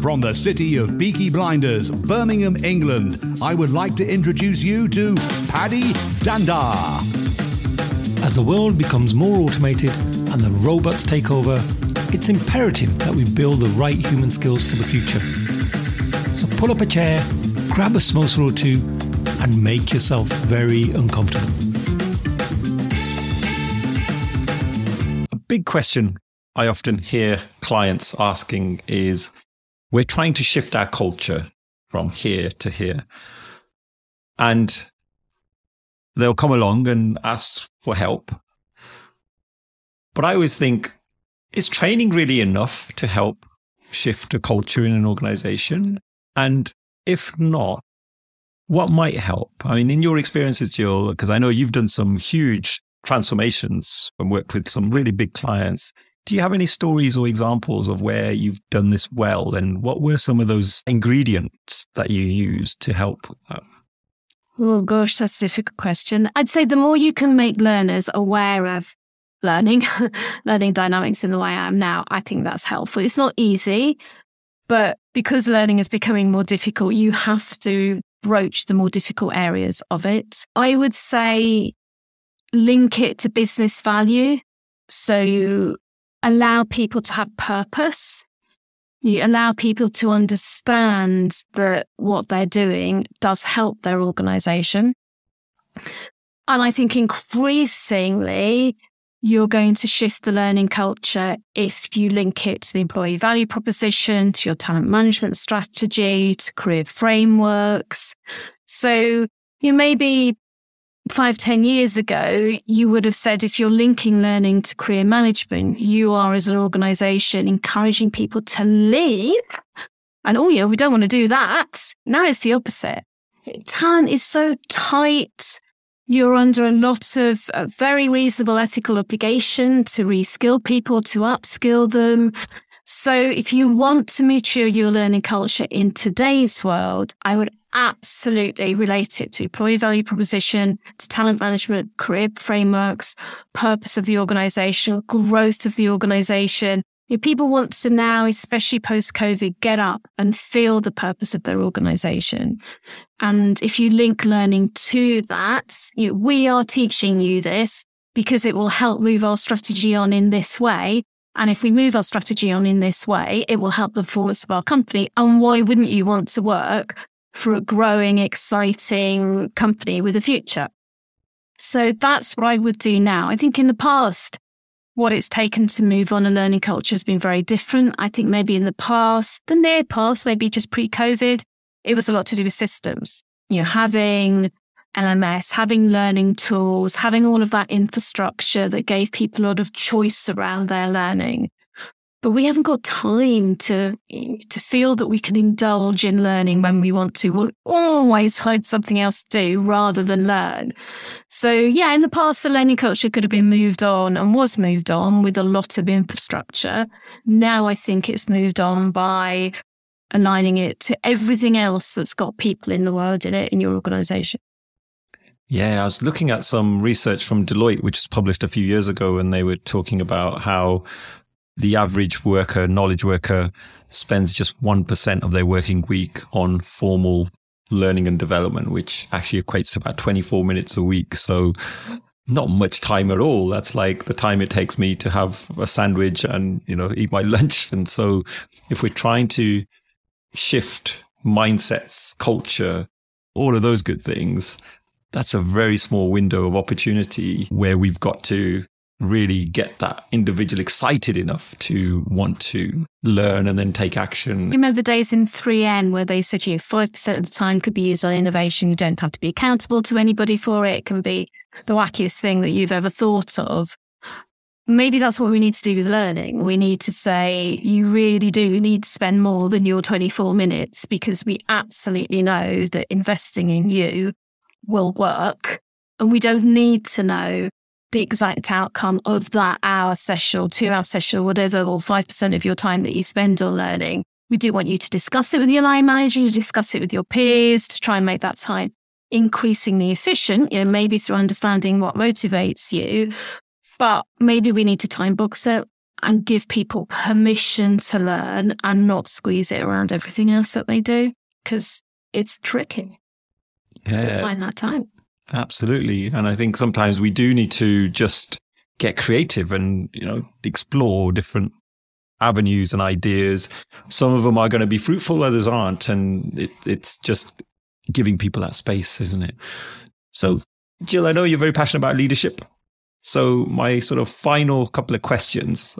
From the city of Peaky Blinders, Birmingham, England, I would like to introduce you to Paddy Dhanda. As the world becomes more automated and the robots take over, it's imperative that we build the right human skills for the future. So pull up a chair, grab a samosa or two, and make yourself very uncomfortable. A big question I often hear clients asking is we're trying to shift our culture from here to here. And they'll come along and ask for help. But I always think, is training really enough to help shift a culture in an organization? And if not, what might help? I mean, in your experiences, Jill, because I know you've done some huge transformations and worked with some really big clients. Do you have any stories or examples of where you've done this well? And what were some of those ingredients that you used to help that? Oh gosh, that's a difficult question. I'd say the more you can make learners aware of learning, learning dynamics in the way I am now, I think that's helpful. It's not easy, but because learning is becoming more difficult, you have to broach the more difficult areas of it. I would say link it to business value. So allow people to have purpose you allow people to understand that what they're doing does help their organization. And I think increasingly, you're going to shift the learning culture if you link it to the employee value proposition, to your talent management strategy, to career frameworks. So you may be five, ten years ago, you would have said if you're linking learning to career management, you are as an organization encouraging people to leave. And oh yeah, we don't want to do that. Now it's the opposite. Talent is so tight. You're under a lot of uh, very reasonable ethical obligation to reskill people, to upskill them. So if you want to mature your learning culture in today's world, I would absolutely relate it to employee value proposition, to talent management, career frameworks, purpose of the organization, growth of the organization. If people want to now, especially post COVID, get up and feel the purpose of their organization. And if you link learning to that, you, we are teaching you this because it will help move our strategy on in this way. And if we move our strategy on in this way, it will help the performance of our company. And why wouldn't you want to work for a growing, exciting company with a future. So that's what I would do now. I think in the past, what it's taken to move on a learning culture has been very different. I think maybe in the past, the near past, maybe just pre COVID, it was a lot to do with systems. You know, having LMS, having learning tools, having all of that infrastructure that gave people a lot of choice around their learning but we haven't got time to to feel that we can indulge in learning when we want to. We'll always find something else to do rather than learn. So yeah, in the past, the learning culture could have been moved on and was moved on with a lot of infrastructure. Now I think it's moved on by aligning it to everything else that's got people in the world in it in your organization. Yeah, I was looking at some research from Deloitte, which was published a few years ago, and they were talking about how the average worker, knowledge worker, spends just 1% of their working week on formal learning and development, which actually equates to about 24 minutes a week. So, not much time at all. That's like the time it takes me to have a sandwich and, you know, eat my lunch. And so, if we're trying to shift mindsets, culture, all of those good things, that's a very small window of opportunity where we've got to really get that individual excited enough to want to learn and then take action. Remember the days in 3M where they said, you know, 5% of the time could be used on innovation. You don't have to be accountable to anybody for it. It can be the wackiest thing that you've ever thought of. Maybe that's what we need to do with learning. We need to say, you really do need to spend more than your 24 minutes because we absolutely know that investing in you will work. And we don't need to know the exact outcome of that hour session two hour session, whatever, or 5% of your time that you spend on learning. We do want you to discuss it with your line manager, to discuss it with your peers, to try and make that time increasingly efficient, you know, maybe through understanding what motivates you. But maybe we need to time box it. and give people permission to learn and not squeeze it around everything else that they do because it's tricky Yeah. to find that time. Absolutely. And I think sometimes we do need to just get creative and, you know, explore different avenues and ideas. Some of them are going to be fruitful, others aren't. And it, it's just giving people that space, isn't it? So, Jill, I know you're very passionate about leadership. So, my sort of final couple of questions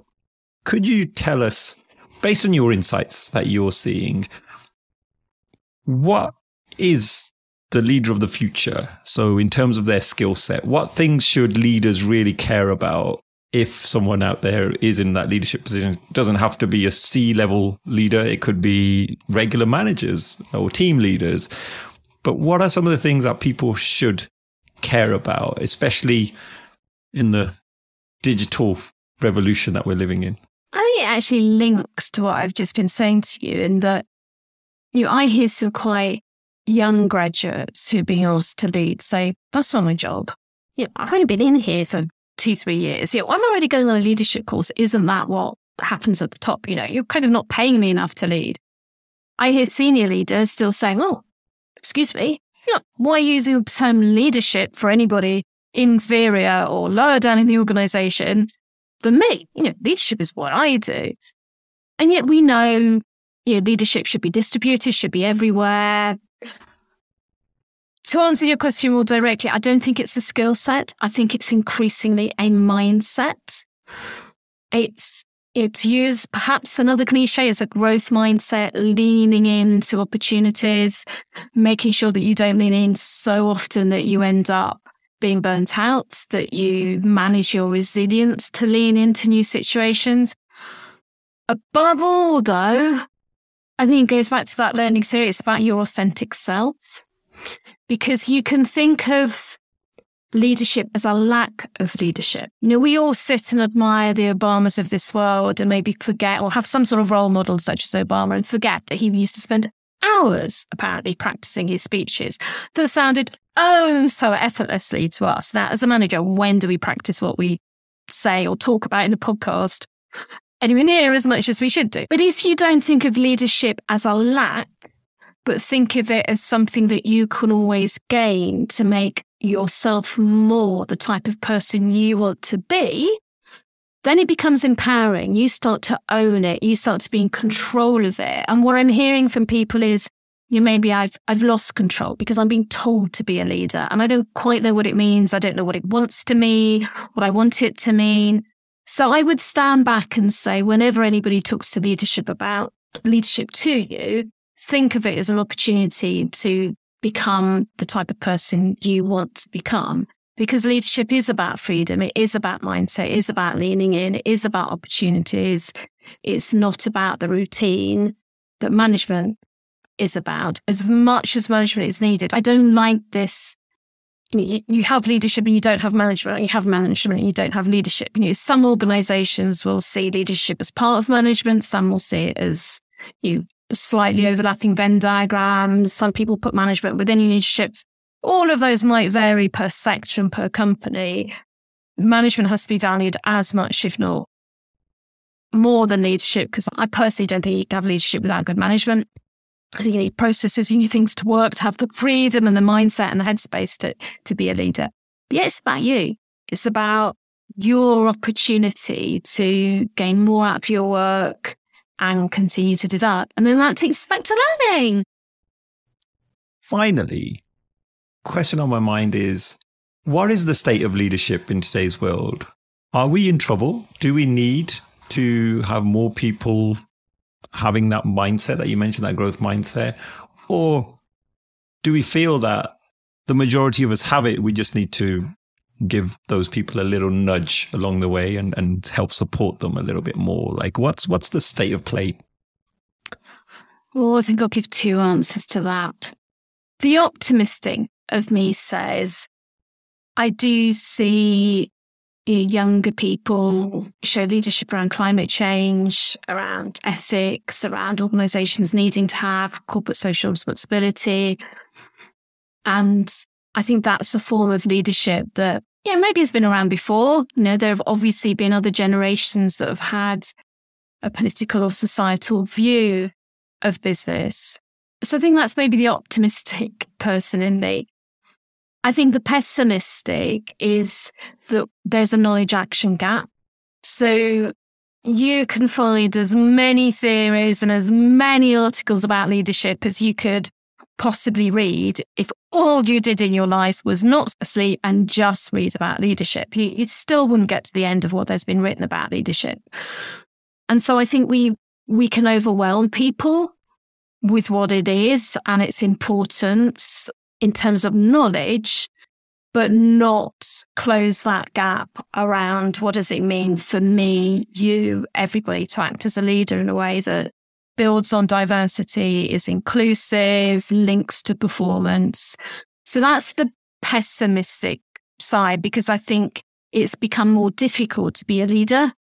could you tell us, based on your insights that you're seeing, what is the leader of the future. So, in terms of their skill set, what things should leaders really care about if someone out there is in that leadership position? It doesn't have to be a C level leader, it could be regular managers or team leaders. But what are some of the things that people should care about, especially in the digital revolution that we're living in? I think it actually links to what I've just been saying to you in that you know, I hear some quite young graduates who've been asked to lead say, that's not my job. Yeah, I've only been in here for two, three years. Yeah, I'm already going on a leadership course. Isn't that what happens at the top? You know, you're kind of not paying me enough to lead. I hear senior leaders still saying, oh, excuse me, you know, why using the term leadership for anybody inferior or lower down in the organization than me? You know, leadership is what I do. And yet we know you know, leadership should be distributed, should be everywhere. To answer your question more directly, I don't think it's a skill set. I think it's increasingly a mindset. It's it's used perhaps another cliche as a growth mindset, leaning into opportunities, making sure that you don't lean in so often that you end up being burnt out, that you manage your resilience to lean into new situations. Above all, though, I think it goes back to that learning series about your authentic self, because you can think of leadership as a lack of leadership. You know, we all sit and admire the Obamas of this world and maybe forget or have some sort of role model such as Obama and forget that he used to spend hours apparently practicing his speeches that sounded oh so effortlessly to us. Now, as a manager, when do we practice what we say or talk about in the podcast? Anywhere near as much as we should do. But if you don't think of leadership as a lack, but think of it as something that you can always gain to make yourself more the type of person you want to be, then it becomes empowering. You start to own it. You start to be in control of it. And what I'm hearing from people is, you maybe I've I've lost control because I'm being told to be a leader and I don't quite know what it means. I don't know what it wants to mean, what I want it to mean. So I would stand back and say, whenever anybody talks to leadership about leadership to you, think of it as an opportunity to become the type of person you want to become. Because leadership is about freedom. It is about mindset. It is about leaning in. It is about opportunities. It's not about the routine that management is about as much as management is needed. I don't like this. You, have leadership and you don't have management. You have management and you don't have leadership. You know, some organizations will see leadership as part of management. Some will see it as you slightly overlapping Venn diagrams. Some people put management within leadership. All of those might vary per sector and per company. Management has to be valued as much, if not more than leadership, because I personally don't think you can have leadership without good management. Because you need processes, you need things to work, to have the freedom and the mindset and the headspace to, to be a leader. But yeah, it's about you. It's about your opportunity to gain more out of your work, and continue to develop. And then that takes us back to learning. Finally, question on my mind is what is the state of leadership in today's world? Are we in trouble? Do we need to have more people having that mindset that you mentioned, that growth mindset? Or do we feel that the majority of us have it? We just need to give those people a little nudge along the way and, and help support them a little bit more? Like what's what's the state of play? Well, I think I'll give two answers to that. The optimistic of me says, I do see younger people show leadership around climate change, around ethics, around organizations needing to have corporate social responsibility. And I think that's a form of leadership that yeah, maybe it's been around before. You know, there have obviously been other generations that have had a political or societal view of business. So I think that's maybe the optimistic person in me. I think the pessimistic is that there's a knowledge action gap. So you can find as many theories and as many articles about leadership as you could possibly read if all you did in your life was not sleep and just read about leadership. You, you still wouldn't get to the end of what there's been written about leadership. And so I think we we can overwhelm people with what it is and its importance in terms of knowledge, but not close that gap around what does it mean for me, you, everybody to act as a leader in a way that builds on diversity, is inclusive, links to performance. So that's the pessimistic side because I think it's become more difficult to be a leader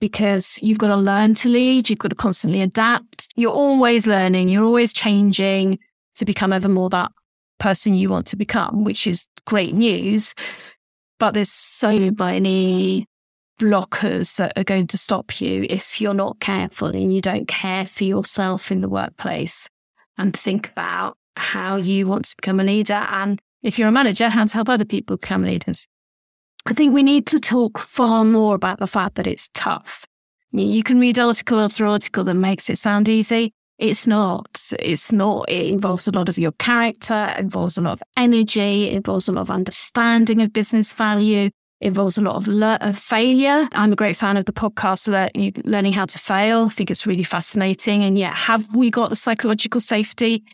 because you've got to learn to lead, you've got to constantly adapt. You're always learning, you're always changing to become ever more that person you want to become, which is great news. But there's so many blockers that are going to stop you if you're not careful and you don't care for yourself in the workplace and think about how you want to become a leader. And if you're a manager, how to help other people become leaders. I think we need to talk far more about the fact that it's tough. You can read article after article that makes it sound easy. It's not. It's not. It involves a lot of your character, it involves a lot of energy, it involves a lot of understanding of business value, involves a lot of, le- of failure. I'm a great fan of the podcast, Le- Learning How to Fail. I think it's really fascinating. And yet, have we got the psychological safety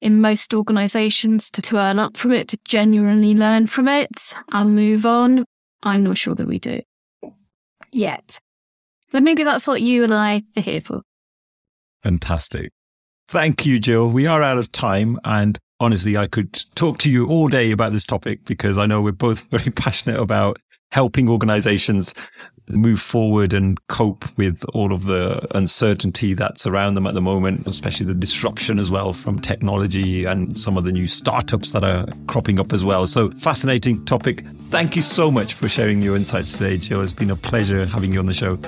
in most organizations to, to earn up from it, to genuinely learn from it and move on? I'm not sure that we do yet. But maybe that's what you and I are here for. Fantastic. Thank you, Jill. We are out of time. And honestly, I could talk to you all day about this topic because I know we're both very passionate about helping organizations move forward and cope with all of the uncertainty that's around them at the moment, especially the disruption as well from technology and some of the new startups that are cropping up as well. So, fascinating topic. Thank you so much for sharing your insights today, Jill. It's been a pleasure having you on the show.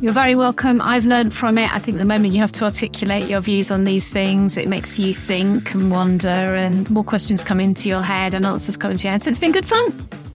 You're very welcome. I've learned from it. I think the moment you have to articulate your views on these things, it makes you think and wonder, and more questions come into your head and answers come into your head. So it's been good fun.